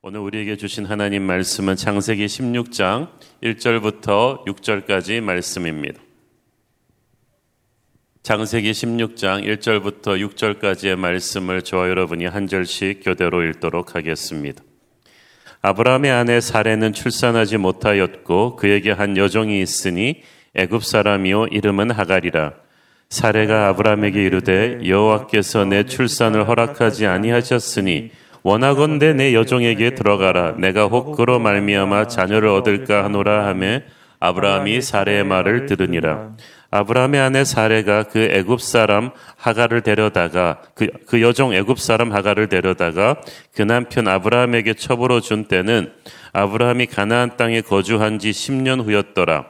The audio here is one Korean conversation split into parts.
오늘 우리에게 주신 하나님 말씀은 창세기 16장 1절부터 6절까지 말씀입니다. 창세기 16장 1절부터 6절까지의 말씀을 저와 여러분이 한 절씩 교대로 읽도록 하겠습니다. 아브라함의 아내 사례는 출산하지 못하였고 그에게 한 여종이 있으니 애굽 사람이요 이름은 하갈이라. 사례가 아브라함에게 이르되 여호와께서 내 출산을 허락하지 아니하셨으니 원하건대 내 여종에게 들어가라. 내가 혹 그로 말미암아 자녀를 얻을까 하노라 하매 아브라함이 사례의 말을 들으니라. 아브라함의 아내 사례가 그 애굽 사람 하가를 데려다가 그, 그 여종 애굽 사람 하가를 데려다가 그 남편 아브라함에게 첩으로 준 때는 아브라함이 가나안 땅에 거주한 지 10년 후였더라.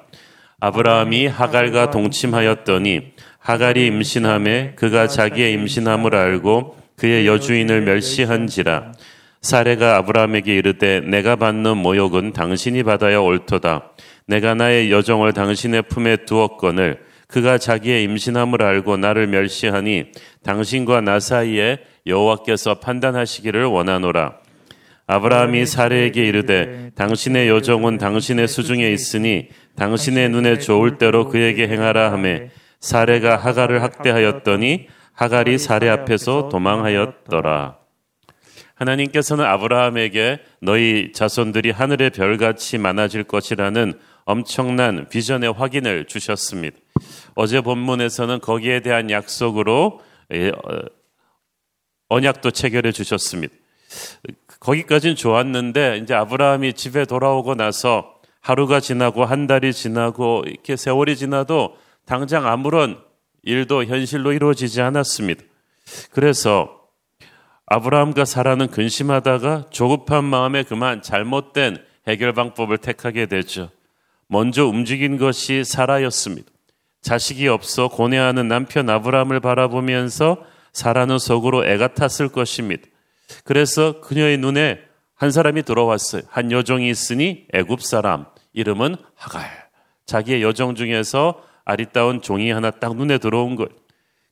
아브라함이 하갈과 동침하였더니 하갈이 임신함에 그가 자기의 임신함을 알고 그의 여주인을 멸시한지라. 사례가 아브라함에게 이르되 내가 받는 모욕은 당신이 받아야 옳도다. 내가 나의 여종을 당신의 품에 두었거늘 그가 자기의 임신함을 알고 나를 멸시하니 당신과 나 사이에 여호와께서 판단하시기를 원하노라. 아브라함이 사례에게 이르되 당신의 여종은 당신의 수중에 있으니 당신의 눈에 좋을 대로 그에게 행하라 하매 사례가 하가를 학대하였더니 하갈이 사례 앞에서 도망하였더라. 하나님께서는 아브라함에게 너희 자손들이 하늘의 별같이 많아질 것이라는 엄청난 비전의 확인을 주셨습니다. 어제 본문에서는 거기에 대한 약속으로 예, 어, 언약도 체결해 주셨습니다. 거기까지는 좋았는데 이제 아브라함이 집에 돌아오고 나서 하루가 지나고 한 달이 지나고 이렇게 세월이 지나도 당장 아무런 일도 현실로 이루어지지 않았습니다. 그래서 아브라함과 사라는 근심하다가 조급한 마음에 그만 잘못된 해결 방법을 택하게 되죠. 먼저 움직인 것이 사라였습니다. 자식이 없어 고뇌하는 남편 아브라함을 바라보면서 사라는 속으로 애가 탔을 것입니다. 그래서 그녀의 눈에 한 사람이 들어왔어요. 한 여종이 있으니 애굽 사람 이름은 하갈. 자기의 여종 중에서 아리따운 종이 하나 딱 눈에 들어온 것.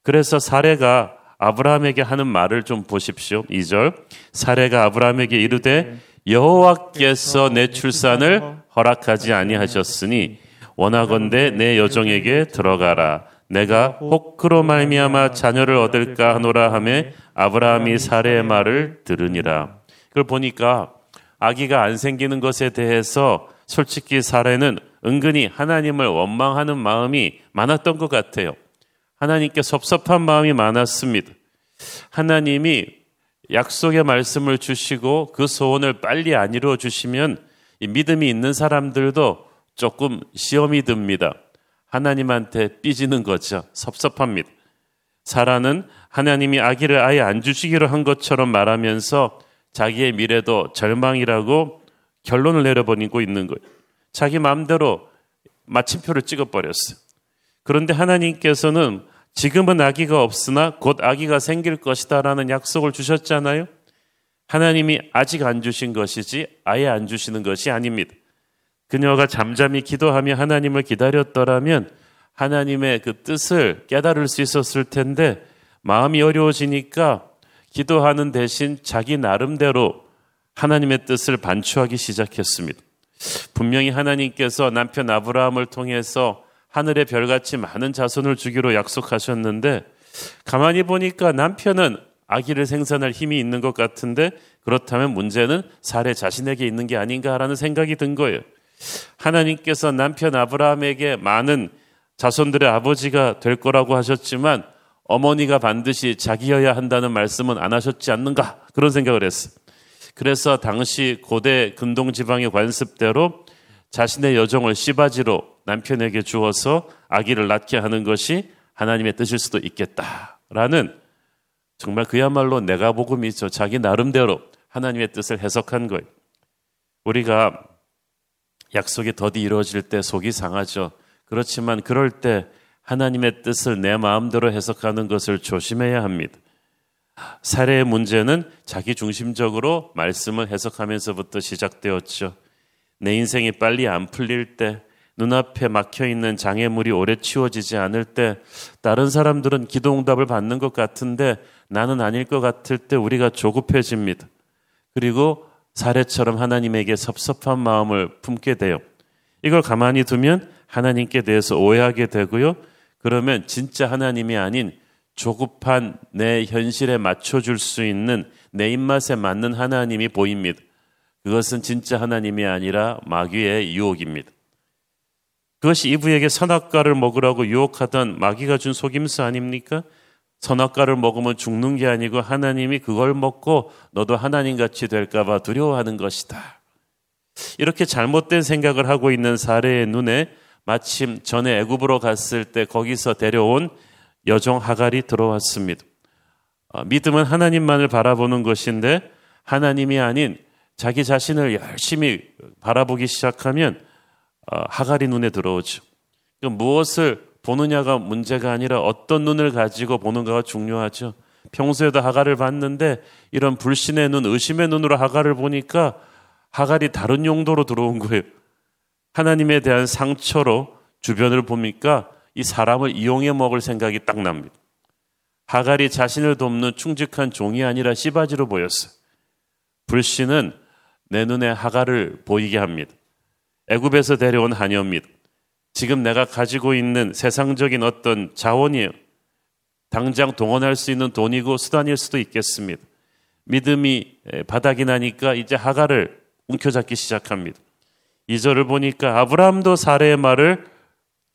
그래서 사례가 아브라함에게 하는 말을 좀 보십시오. 2절. 사례가 아브라함에게 이르되 여호와께서 내 출산을 허락하지 아니하셨으니 원하건대 내 여종에게 들어가라. 내가 혹 그로 말미암아 자녀를 얻을까 하노라 하매 아브라함이 사례의 말을 들으니라. 그걸 보니까 아기가 안 생기는 것에 대해서 솔직히 사례는 은근히 하나님을 원망하는 마음이 많았던 것 같아요. 하나님께 섭섭한 마음이 많았습니다. 하나님이 약속의 말씀을 주시고 그 소원을 빨리 안 이루어 주시면 믿음이 있는 사람들도 조금 시험이 듭니다. 하나님한테 삐지는 거죠. 섭섭합니다. 사라는 하나님이 아기를 아예 안 주시기로 한 것처럼 말하면서 자기의 미래도 절망이라고 결론을 내려버리고 있는 거예요. 자기 마음대로 마침표를 찍어버렸어요. 그런데 하나님께서는 지금은 아기가 없으나 곧 아기가 생길 것이다 라는 약속을 주셨잖아요. 하나님이 아직 안 주신 것이지 아예 안 주시는 것이 아닙니다. 그녀가 잠잠히 기도하며 하나님을 기다렸더라면 하나님의 그 뜻을 깨달을 수 있었을 텐데 마음이 어려워지니까 기도하는 대신 자기 나름대로 하나님의 뜻을 반추하기 시작했습니다. 분명히 하나님께서 남편 아브라함을 통해서 하늘의 별같이 많은 자손을 주기로 약속하셨는데 가만히 보니까 남편은 아기를 생산할 힘이 있는 것 같은데 그렇다면 문제는 사례 자신에게 있는 게 아닌가라는 생각이 든 거예요. 하나님께서 남편 아브라함에게 많은 자손들의 아버지가 될 거라고 하셨지만 어머니가 반드시 자기여야 한다는 말씀은 안 하셨지 않는가 그런 생각을 했어요. 그래서 당시 고대 근동 지방의 관습대로 자신의 여종을 씨바지로 남편에게 주어서 아기를 낳게 하는 것이 하나님의 뜻일 수도 있겠다라는 정말 그야말로 내가 복음이죠. 자기 나름대로 하나님의 뜻을 해석한 거예요. 우리가 약속이 더디 이루어질 때 속이 상하죠. 그렇지만 그럴 때 하나님의 뜻을 내 마음대로 해석하는 것을 조심해야 합니다. 사례의 문제는 자기 중심적으로 말씀을 해석하면서부터 시작되었죠. 내 인생이 빨리 안 풀릴 때, 눈앞에 막혀 있는 장애물이 오래 치워지지 않을 때, 다른 사람들은 기도 응답을 받는 것 같은데 나는 아닐 것 같을 때 우리가 조급해집니다. 그리고 사례처럼 하나님에게 섭섭한 마음을 품게 돼요. 이걸 가만히 두면 하나님께 대해서 오해하게 되고요. 그러면 진짜 하나님이 아닌 조급한 내 현실에 맞춰줄 수 있는 내 입맛에 맞는 하나님이 보입니다. 그것은 진짜 하나님이 아니라 마귀의 유혹입니다. 그것이 이브에게 선악과를 먹으라고 유혹하던 마귀가 준 속임수 아닙니까? 선악과를 먹으면 죽는 게 아니고 하나님이 그걸 먹고 너도 하나님 같이 될까봐 두려워하는 것이다. 이렇게 잘못된 생각을 하고 있는 사례의 눈에 마침 전에 애굽으로 갔을 때 거기서 데려온 여종 하갈이 들어왔습니다. 어, 믿음은 하나님만을 바라보는 것인데 하나님이 아닌 자기 자신을 열심히 바라보기 시작하면 어, 하갈이 눈에 들어오죠. 무엇을 보느냐가 문제가 아니라 어떤 눈을 가지고 보는가가 중요하죠. 평소에도 하갈을 봤는데 이런 불신의 눈, 의심의 눈으로 하갈을 보니까 하갈이 다른 용도로 들어온 거예요. 하나님에 대한 상처로 주변을 보니까 이 사람을 이용해 먹을 생각이 딱 납니다. 하갈이 자신을 돕는 충직한 종이 아니라 씨바지로 보였어요. 불신은 내 눈에 하갈을 보이게 합니다. 애굽에서 데려온 하녀입니다. 지금 내가 가지고 있는 세상적인 어떤 자원이에요. 당장 동원할 수 있는 돈이고 수단일 수도 있겠습니다. 믿음이 바닥이 나니까 이제 하가를 움켜잡기 시작합니다. 이절을 보니까 아브라함도 사례의 말을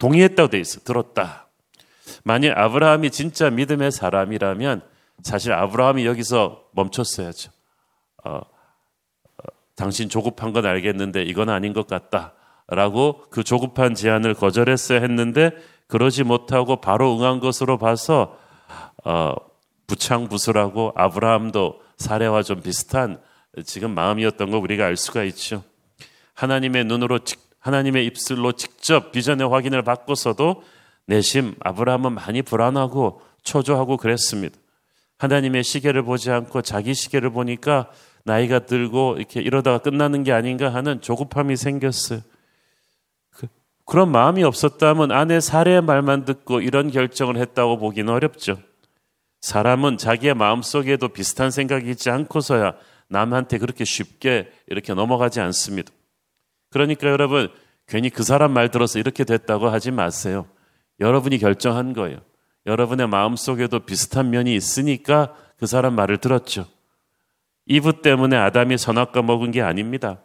동의했다고 돼 있어. 들었다. 만약 아브라함이 진짜 믿음의 사람이라면 사실 아브라함이 여기서 멈췄어야죠. 어, 어, 당신 조급한 건 알겠는데 이건 아닌 것 같다. 라고 그 조급한 제안을 거절했어야 했는데 그러지 못하고 바로 응한 것으로 봐서 어, 부창부수라고 아브라함도 사례와 좀 비슷한 지금 마음이었던 거 우리가 알 수가 있죠. 하나님의 눈으로 하나님의 입술로 직접 비전의 확인을 받고서도 내심 아브라함은 많이 불안하고 초조하고 그랬습니다. 하나님의 시계를 보지 않고 자기 시계를 보니까 나이가 들고 이렇게 이러다가 끝나는 게 아닌가 하는 조급함이 생겼어요. 그 런 마음이 없었다면 아내 사례의 말만 듣고 이런 결정을 했다고 보기는 어렵죠. 사람은 자기의 마음속에도 비슷한 생각이 있지 않고서야 남한테 그렇게 쉽게 이렇게 넘어가지 않습니다. 그러니까 여러분, 괜히 그 사람 말 들어서 이렇게 됐다고 하지 마세요. 여러분이 결정한 거예요. 여러분의 마음 속에도 비슷한 면이 있으니까 그 사람 말을 들었죠. 이브 때문에 아담이 선악과 먹은 게 아닙니다.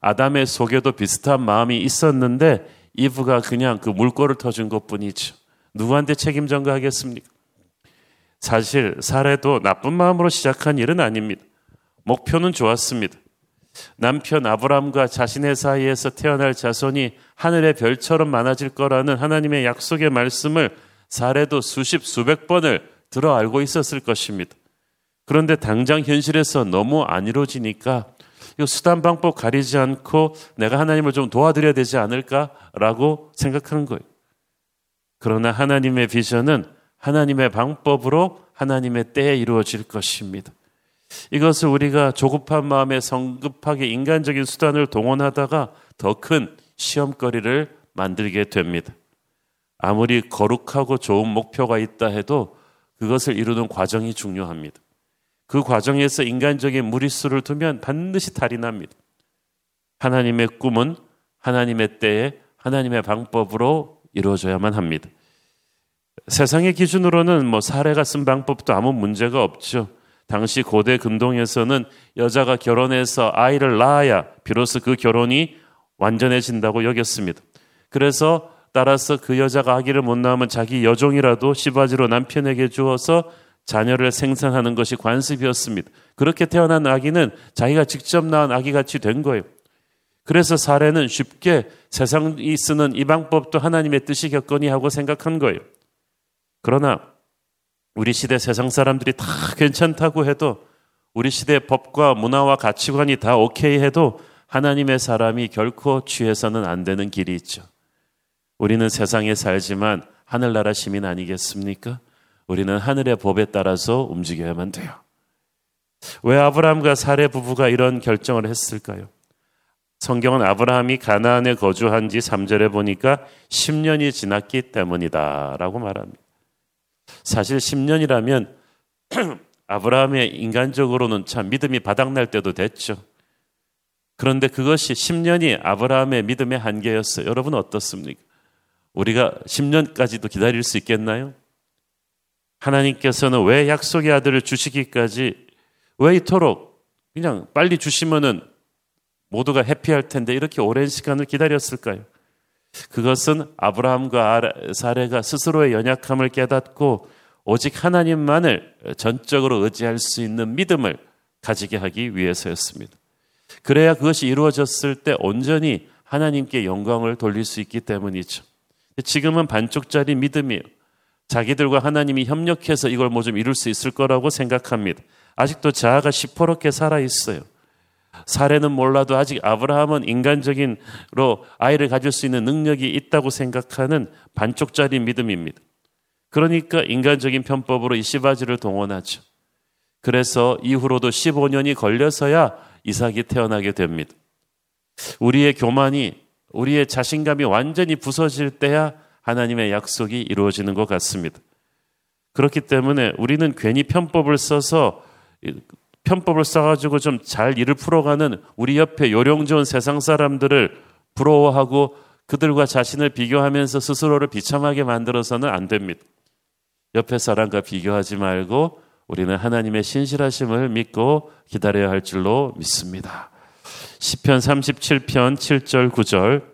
아담의 속에도 비슷한 마음이 있었는데 이브가 그냥 그 물꼬를 터준 것 뿐이죠. 누구한테 책임 전가하겠습니까? 사실 사례도 나쁜 마음으로 시작한 일은 아닙니다. 목표는 좋았습니다. 남편 아브람과 자신의 사이에서 태어날 자손이 하늘의 별처럼 많아질 거라는 하나님의 약속의 말씀을 사례도 수십 수백 번을 들어 알고 있었을 것입니다. 그런데 당장 현실에서 너무 안 이루어지니까 이 수단 방법 가리지 않고 내가 하나님을 좀 도와드려야 되지 않을까라고 생각하는 거예요. 그러나 하나님의 비전은 하나님의 방법으로 하나님의 때에 이루어질 것입니다. 이것을 우리가 조급한 마음에 성급하게 인간적인 수단을 동원하다가 더 큰 시험거리를 만들게 됩니다. 아무리 거룩하고 좋은 목표가 있다 해도 그것을 이루는 과정이 중요합니다. 그 과정에서 인간적인 무리수를 두면 반드시 탈이 납니다. 하나님의 꿈은 하나님의 때에 하나님의 방법으로 이루어져야만 합니다. 세상의 기준으로는 뭐 사례가 쓴 방법도 아무 문제가 없죠. 당시 고대 금동에서는 여자가 결혼해서 아이를 낳아야 비로소 그 결혼이 완전해진다고 여겼습니다. 그래서 따라서 그 여자가 아기를 못 낳으면 자기 여종이라도 시바지로 남편에게 주어서 자녀를 생산하는 것이 관습이었습니다. 그렇게 태어난 아기는 자기가 직접 낳은 아기 같이 된 거예요. 그래서 사례는 쉽게 세상이 쓰는 이 방법도 하나님의 뜻이겠거니 하고 생각한 거예요. 그러나 우리 시대 세상 사람들이 다 괜찮다고 해도 우리 시대 법과 문화와 가치관이 다 오케이 해도 하나님의 사람이 결코 취해서는 안 되는 길이 있죠. 우리는 세상에 살지만 하늘나라 시민 아니겠습니까? 우리는 하늘의 법에 따라서 움직여야만 돼요. 왜 아브라함과 사례 부부가 이런 결정을 했을까요? 성경은 아브라함이 가나안에 거주한 지 3절에 보니까 10년이 지났기 때문이다라고 말합니다. 사실 10년이라면 아브라함의 인간적으로는 참 믿음이 바닥날 때도 됐죠. 그런데 그것이 10년이 아브라함의 믿음의 한계였어요. 여러분 어떻습니까? 우리가 10년까지도 기다릴 수 있겠나요? 하나님께서는 왜 약속의 아들을 주시기까지 왜 이토록 그냥 빨리 주시면은 모두가 해피할 텐데 이렇게 오랜 시간을 기다렸을까요? 그것은 아브라함과 사레가 스스로의 연약함을 깨닫고 오직 하나님만을 전적으로 의지할 수 있는 믿음을 가지게 하기 위해서였습니다. 그래야 그것이 이루어졌을 때 온전히 하나님께 영광을 돌릴 수 있기 때문이죠. 지금은 반쪽짜리 믿음이에요. 자기들과 하나님이 협력해서 이걸 뭐 좀 이룰 수 있을 거라고 생각합니다. 아직도 자아가 시퍼렇게 살아 있어요. 사례는 몰라도 아직 아브라함은 인간적인로 아이를 가질 수 있는 능력이 있다고 생각하는 반쪽짜리 믿음입니다. 그러니까 인간적인 편법으로 이 시바지를 동원하죠. 그래서 이후로도 15년이 걸려서야 이삭이 태어나게 됩니다. 우리의 교만이 우리의 자신감이 완전히 부서질 때야 하나님의 약속이 이루어지는 것 같습니다. 그렇기 때문에 우리는 괜히 편법을 써서 편법을 써가지고 좀 잘 일을 풀어가는 우리 옆에 요령 좋은 세상 사람들을 부러워하고 그들과 자신을 비교하면서 스스로를 비참하게 만들어서는 안 됩니다. 옆에 사람과 비교하지 말고 우리는 하나님의 신실하심을 믿고 기다려야 할 줄로 믿습니다. 시편 37편 7절 9절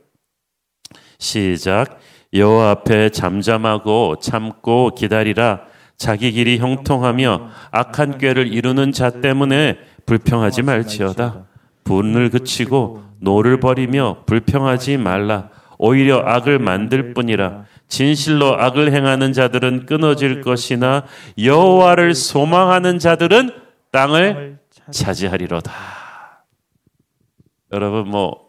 시작 여호와 앞에 잠잠하고 참고 기다리라 자기 길이 형통하며 악한 꾀를 이루는 자 때문에 불평하지 말지어다 분을 그치고 노를 버리며 불평하지 말라 오히려 악을 만들 뿐이라 진실로 악을 행하는 자들은 끊어질 것이나 여호와를 소망하는 자들은 땅을 차지하리로다. 여러분 뭐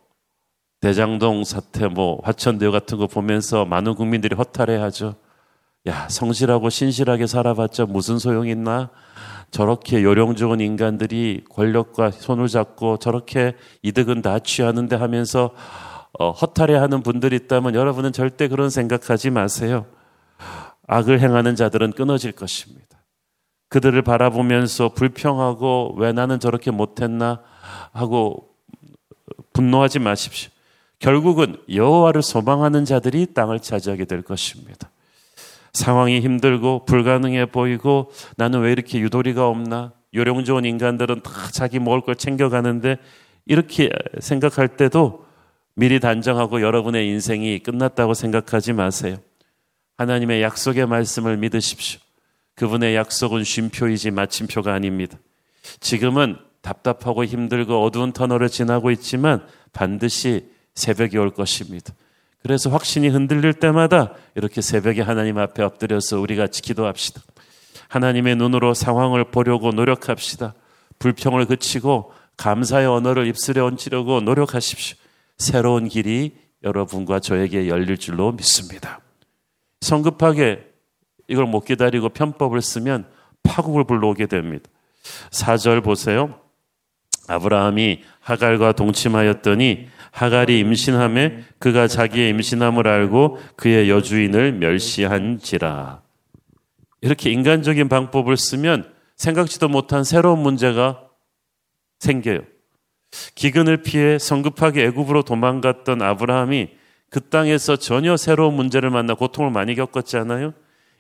대장동 사태 뭐 화천대유 같은 거 보면서 많은 국민들이 허탈해하죠. 야 성실하고 신실하게 살아봤자 무슨 소용 있나? 저렇게 요령 좋은 인간들이 권력과 손을 잡고 저렇게 이득은 다 취하는데 하면서 어, 허탈해하는 분들이 있다면 여러분은 절대 그런 생각하지 마세요. 악을 행하는 자들은 끊어질 것입니다. 그들을 바라보면서 불평하고 왜 나는 저렇게 못했나 하고 분노하지 마십시오. 결국은 여호와를 소망하는 자들이 땅을 차지하게 될 것입니다. 상황이 힘들고 불가능해 보이고 나는 왜 이렇게 유도리가 없나? 요령 좋은 인간들은 다 자기 먹을 걸 챙겨가는데 이렇게 생각할 때도 미리 단정하고 여러분의 인생이 끝났다고 생각하지 마세요. 하나님의 약속의 말씀을 믿으십시오. 그분의 약속은 쉼표이지 마침표가 아닙니다. 지금은 답답하고 힘들고 어두운 터널을 지나고 있지만 반드시 새벽이 올 것입니다. 그래서 확신이 흔들릴 때마다 이렇게 새벽에 하나님 앞에 엎드려서 우리 같이 기도합시다. 하나님의 눈으로 상황을 보려고 노력합시다. 불평을 그치고 감사의 언어를 입술에 얹으려고 노력하십시오. 새로운 길이 여러분과 저에게 열릴 줄로 믿습니다. 성급하게 이걸 못 기다리고 편법을 쓰면 파국을 불러오게 됩니다. 4절 보세요. 아브라함이 하갈과 동침하였더니 하갈이 임신함에 그가 자기의 임신함을 알고 그의 여주인을 멸시한지라. 이렇게 인간적인 방법을 쓰면 생각지도 못한 새로운 문제가 생겨요. 기근을 피해 성급하게 애굽으로 도망갔던 아브라함이 그 땅에서 전혀 새로운 문제를 만나 고통을 많이 겪었잖아요.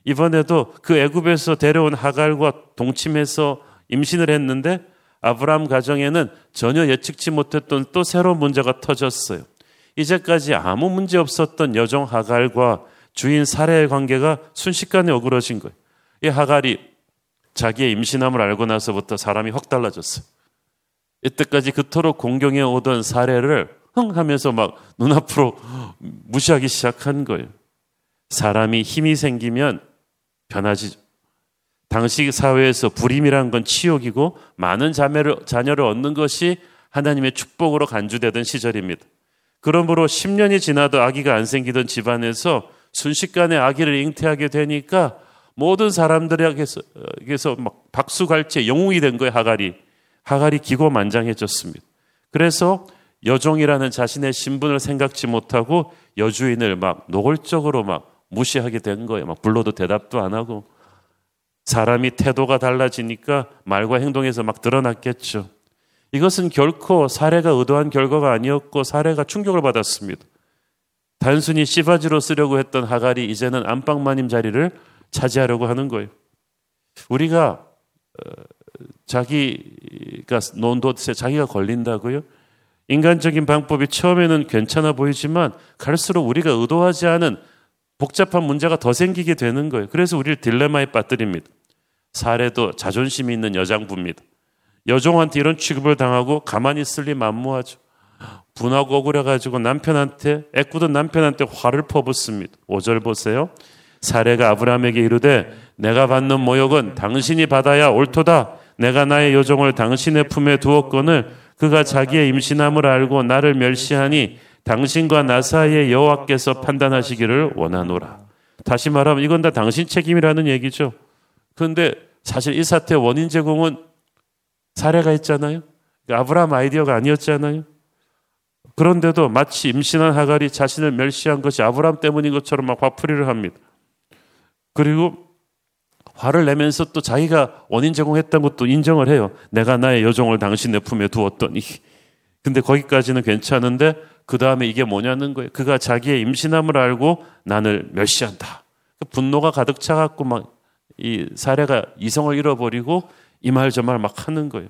이번에도 그 애굽에서 데려온 하갈과 동침해서 임신을 했는데 아브라함 가정에는 전혀 예측치 못했던 또 새로운 문제가 터졌어요. 이제까지 아무 문제 없었던 여종 하갈과 주인 사례의 관계가 순식간에 어그러진 거예요. 이 하갈이 자기의 임신함을 알고 나서부터 사람이 확 달라졌어요. 이때까지 그토록 공경해 오던 사례를 흥 하면서 막 눈앞으로 무시하기 시작한 거예요. 사람이 힘이 생기면 변하지. 당시 사회에서 불임이란 건 치욕이고 많은 자매를, 자녀를 얻는 것이 하나님의 축복으로 간주되던 시절입니다. 그러므로 10년이 지나도 아기가 안 생기던 집안에서 순식간에 아기를 잉태하게 되니까 모든 사람들에게서 막 박수갈채 영웅이 된 거예요, 하갈이. 하갈이 기고만장해졌습니다. 그래서 여종이라는 자신의 신분을 생각지 못하고 여주인을 막 노골적으로 막 무시하게 된 거예요. 막 불러도 대답도 안 하고 사람이 태도가 달라지니까 말과 행동에서 막 드러났겠죠. 이것은 결코 사례가 의도한 결과가 아니었고 사례가 충격을 받았습니다. 단순히 씨바지로 쓰려고 했던 하갈이 이제는 안방마님 자리를 차지하려고 하는 거예요. 우리가 어, 자기가 놓은 돛에 자기가 걸린다고요? 인간적인 방법이 처음에는 괜찮아 보이지만 갈수록 우리가 의도하지 않은 복잡한 문제가 더 생기게 되는 거예요. 그래서 우리를 딜레마에 빠뜨립니다. 사례도 자존심이 있는 여장부입니다. 여종한테 이런 취급을 당하고 가만히 있을 리 만무하죠. 분하고 억울해가지고 남편한테 애꾸던 남편한테 화를 퍼붓습니다. 5절 보세요. 사례가 아브라함에게 이르되 내가 받는 모욕은 당신이 받아야 옳도다. 내가 나의 여종을 당신의 품에 두었거늘 그가 자기의 임신함을 알고 나를 멸시하니 당신과 나 사이에 여호와께서 판단하시기를 원하노라. 다시 말하면 이건 다 당신 책임이라는 얘기죠. 그런데 사실 이 사태의 원인 제공은 사례가 있잖아요. 그러니까 아브라함 아이디어가 아니었잖아요. 그런데도 마치 임신한 하갈이 자신을 멸시한 것이 아브라함 때문인 것처럼 막 화풀이를 합니다. 그리고 화를 내면서 또 자기가 원인 제공했던 것도 인정을 해요. 내가 나의 여종을 당신의 품에 두었더니. 근데 거기까지는 괜찮은데 그 다음에 이게 뭐냐는 거예요. 그가 자기의 임신함을 알고 나를 멸시한다. 그 분노가 가득 차갖고 막 이 사례가 이성을 잃어버리고 이 말 저 말 막 하는 거예요.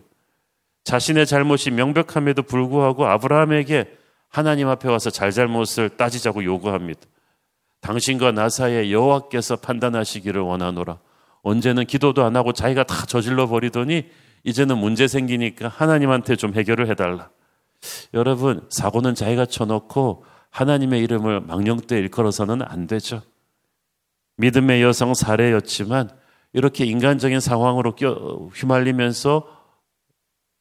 자신의 잘못이 명백함에도 불구하고 아브라함에게 하나님 앞에 와서 잘잘못을 따지자고 요구합니다. 당신과 나 사이에 여호와께서 판단하시기를 원하노라. 언제는 기도도 안 하고 자기가 다 저질러 버리더니 이제는 문제 생기니까 하나님한테 좀 해결을 해달라. 여러분 사고는 자기가 쳐놓고 하나님의 이름을 망령되 일컬어서는 안 되죠. 믿음의 여성 사례였지만 이렇게 인간적인 상황으로 휘말리면서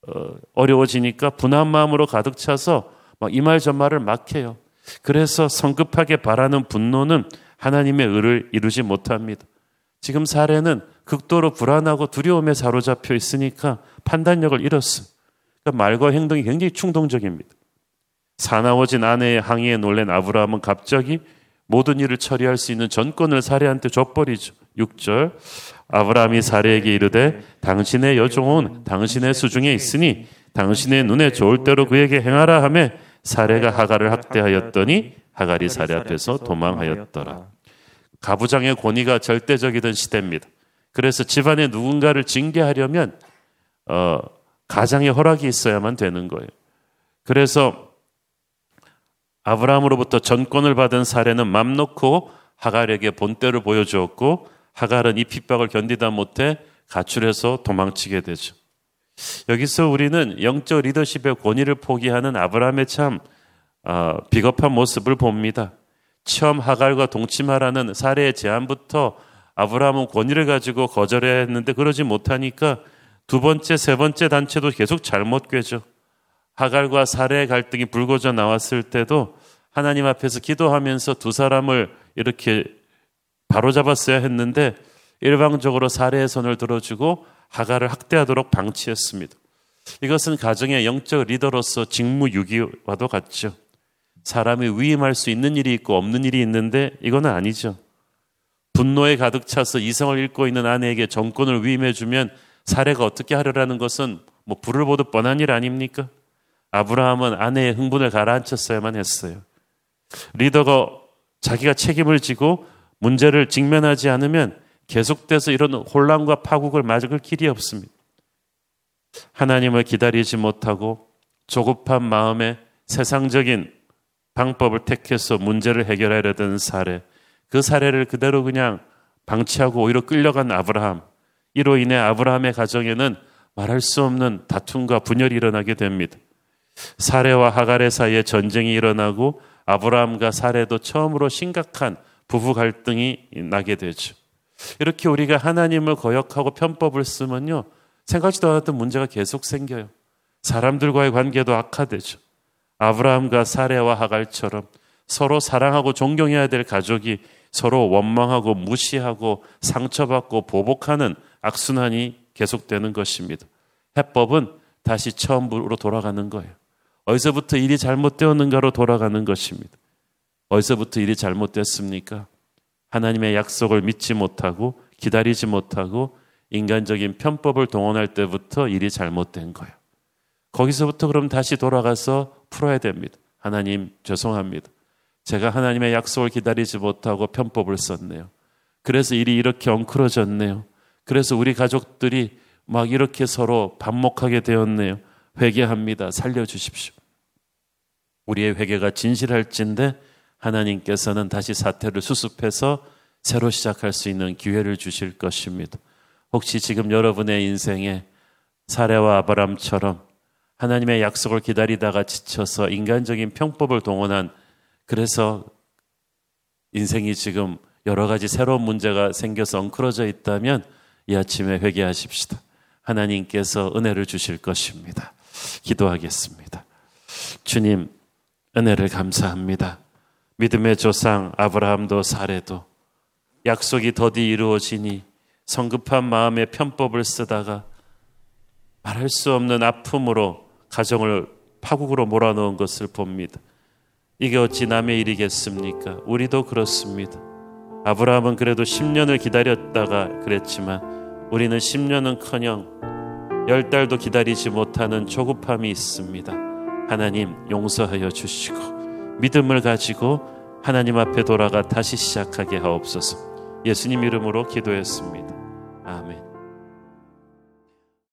어, 어려워지니까 분한 마음으로 가득 차서 이 말 저 말을 막 해요. 그래서 성급하게 바라는 분노는 하나님의 의를 이루지 못합니다. 지금 사례는 극도로 불안하고 두려움에 사로잡혀 있으니까 판단력을 잃었어. 그러니까 말과 행동이 굉장히 충동적입니다. 사나워진 아내의 항의에 놀란 아브라함은 갑자기 모든 일을 처리할 수 있는 전권을 사례한테 줘버리죠. 6절 아브라함이 사례에게 이르되 당신의 여종은 당신의 수중에 있으니 당신의 눈에 좋을 대로 그에게 행하라 하며 사례가 하갈을 학대하였더니 하갈이 사례 앞에서 도망하였더라. 가부장의 권위가 절대적이던 시대입니다. 그래서 집안에 누군가를 징계하려면 어, 가장의 허락이 있어야만 되는 거예요. 그래서 아브라함으로부터 전권을 받은 사례는 맘 놓고 하갈에게 본때를 보여주었고 하갈은 이 핍박을 견디다 못해 가출해서 도망치게 되죠. 여기서 우리는 영적 리더십의 권위를 포기하는 아브라함의 참 어, 비겁한 모습을 봅니다. 처음 하갈과 동침하라는 사례의 제안부터 아브라함은 권위를 가지고 거절해야 했는데 그러지 못하니까 두 번째, 세 번째 단체도 계속 잘못 꿰죠. 하갈과 사례의 갈등이 불거져 나왔을 때도 하나님 앞에서 기도하면서 두 사람을 이렇게 바로 잡았어야 했는데 일방적으로 사례의 손을 들어주고 하가를 학대하도록 방치했습니다. 이것은 가정의 영적 리더로서 직무유기와도 같죠. 사람이 위임할 수 있는 일이 있고 없는 일이 있는데 이거는 아니죠. 분노에 가득 차서 이성을 잃고 있는 아내에게 정권을 위임해주면 사례가 어떻게 하려라는 것은 뭐 불을 보듯 뻔한 일 아닙니까? 아브라함은 아내의 흥분을 가라앉혔어야만 했어요. 리더가 자기가 책임을 지고 문제를 직면하지 않으면 계속돼서 이런 혼란과 파국을 맞을 길이 없습니다. 하나님을 기다리지 못하고 조급한 마음에 세상적인 방법을 택해서 문제를 해결하려던 사례, 그 사례를 그대로 그냥 방치하고 오히려 끌려간 아브라함, 이로 인해 아브라함의 가정에는 말할 수 없는 다툼과 분열이 일어나게 됩니다. 사례와 하갈의 사이에 전쟁이 일어나고 아브라함과 사례도 처음으로 심각한 부부 갈등이 나게 되죠. 이렇게 우리가 하나님을 거역하고 편법을 쓰면요. 생각지도 않았던 문제가 계속 생겨요. 사람들과의 관계도 악화되죠. 아브라함과 사레와 하갈처럼 서로 사랑하고 존경해야 될 가족이 서로 원망하고 무시하고 상처받고 보복하는 악순환이 계속되는 것입니다. 해법은 다시 처음으로 돌아가는 거예요. 어디서부터 일이 잘못되었는가로 돌아가는 것입니다. 어디서부터 일이 잘못됐습니까? 하나님의 약속을 믿지 못하고 기다리지 못하고 인간적인 편법을 동원할 때부터 일이 잘못된 거예요. 거기서부터 그럼 다시 돌아가서 풀어야 됩니다. 하나님, 죄송합니다. 제가 하나님의 약속을 기다리지 못하고 편법을 썼네요. 그래서 일이 이렇게 엉클어졌네요. 그래서 우리 가족들이 막 이렇게 서로 반목하게 되었네요. 회개합니다. 살려주십시오. 우리의 회개가 진실할진데 하나님께서는 다시 사태를 수습해서 새로 시작할 수 있는 기회를 주실 것입니다. 혹시 지금 여러분의 인생에 사례와 아브람처럼 하나님의 약속을 기다리다가 지쳐서 인간적인 평법을 동원한 그래서 인생이 지금 여러 가지 새로운 문제가 생겨서 엉클어져 있다면 이 아침에 회개하십시다. 하나님께서 은혜를 주실 것입니다. 기도하겠습니다. 주님, 은혜를 감사합니다. 믿음의 조상 아브라함도 사례도 약속이 더디 이루어지니 성급한 마음의 편법을 쓰다가 말할 수 없는 아픔으로 가정을 파국으로 몰아넣은 것을 봅니다. 이게 어찌 남의 일이겠습니까? 우리도 그렇습니다. 아브라함은 그래도 10년을 기다렸다가 그랬지만 우리는 10년은 커녕 10달도 기다리지 못하는 조급함이 있습니다. 하나님 용서하여 주시고 믿음을 가지고 하나님 앞에 돌아가 다시 시작하게 하옵소서. 예수님 이름으로 기도했습니다.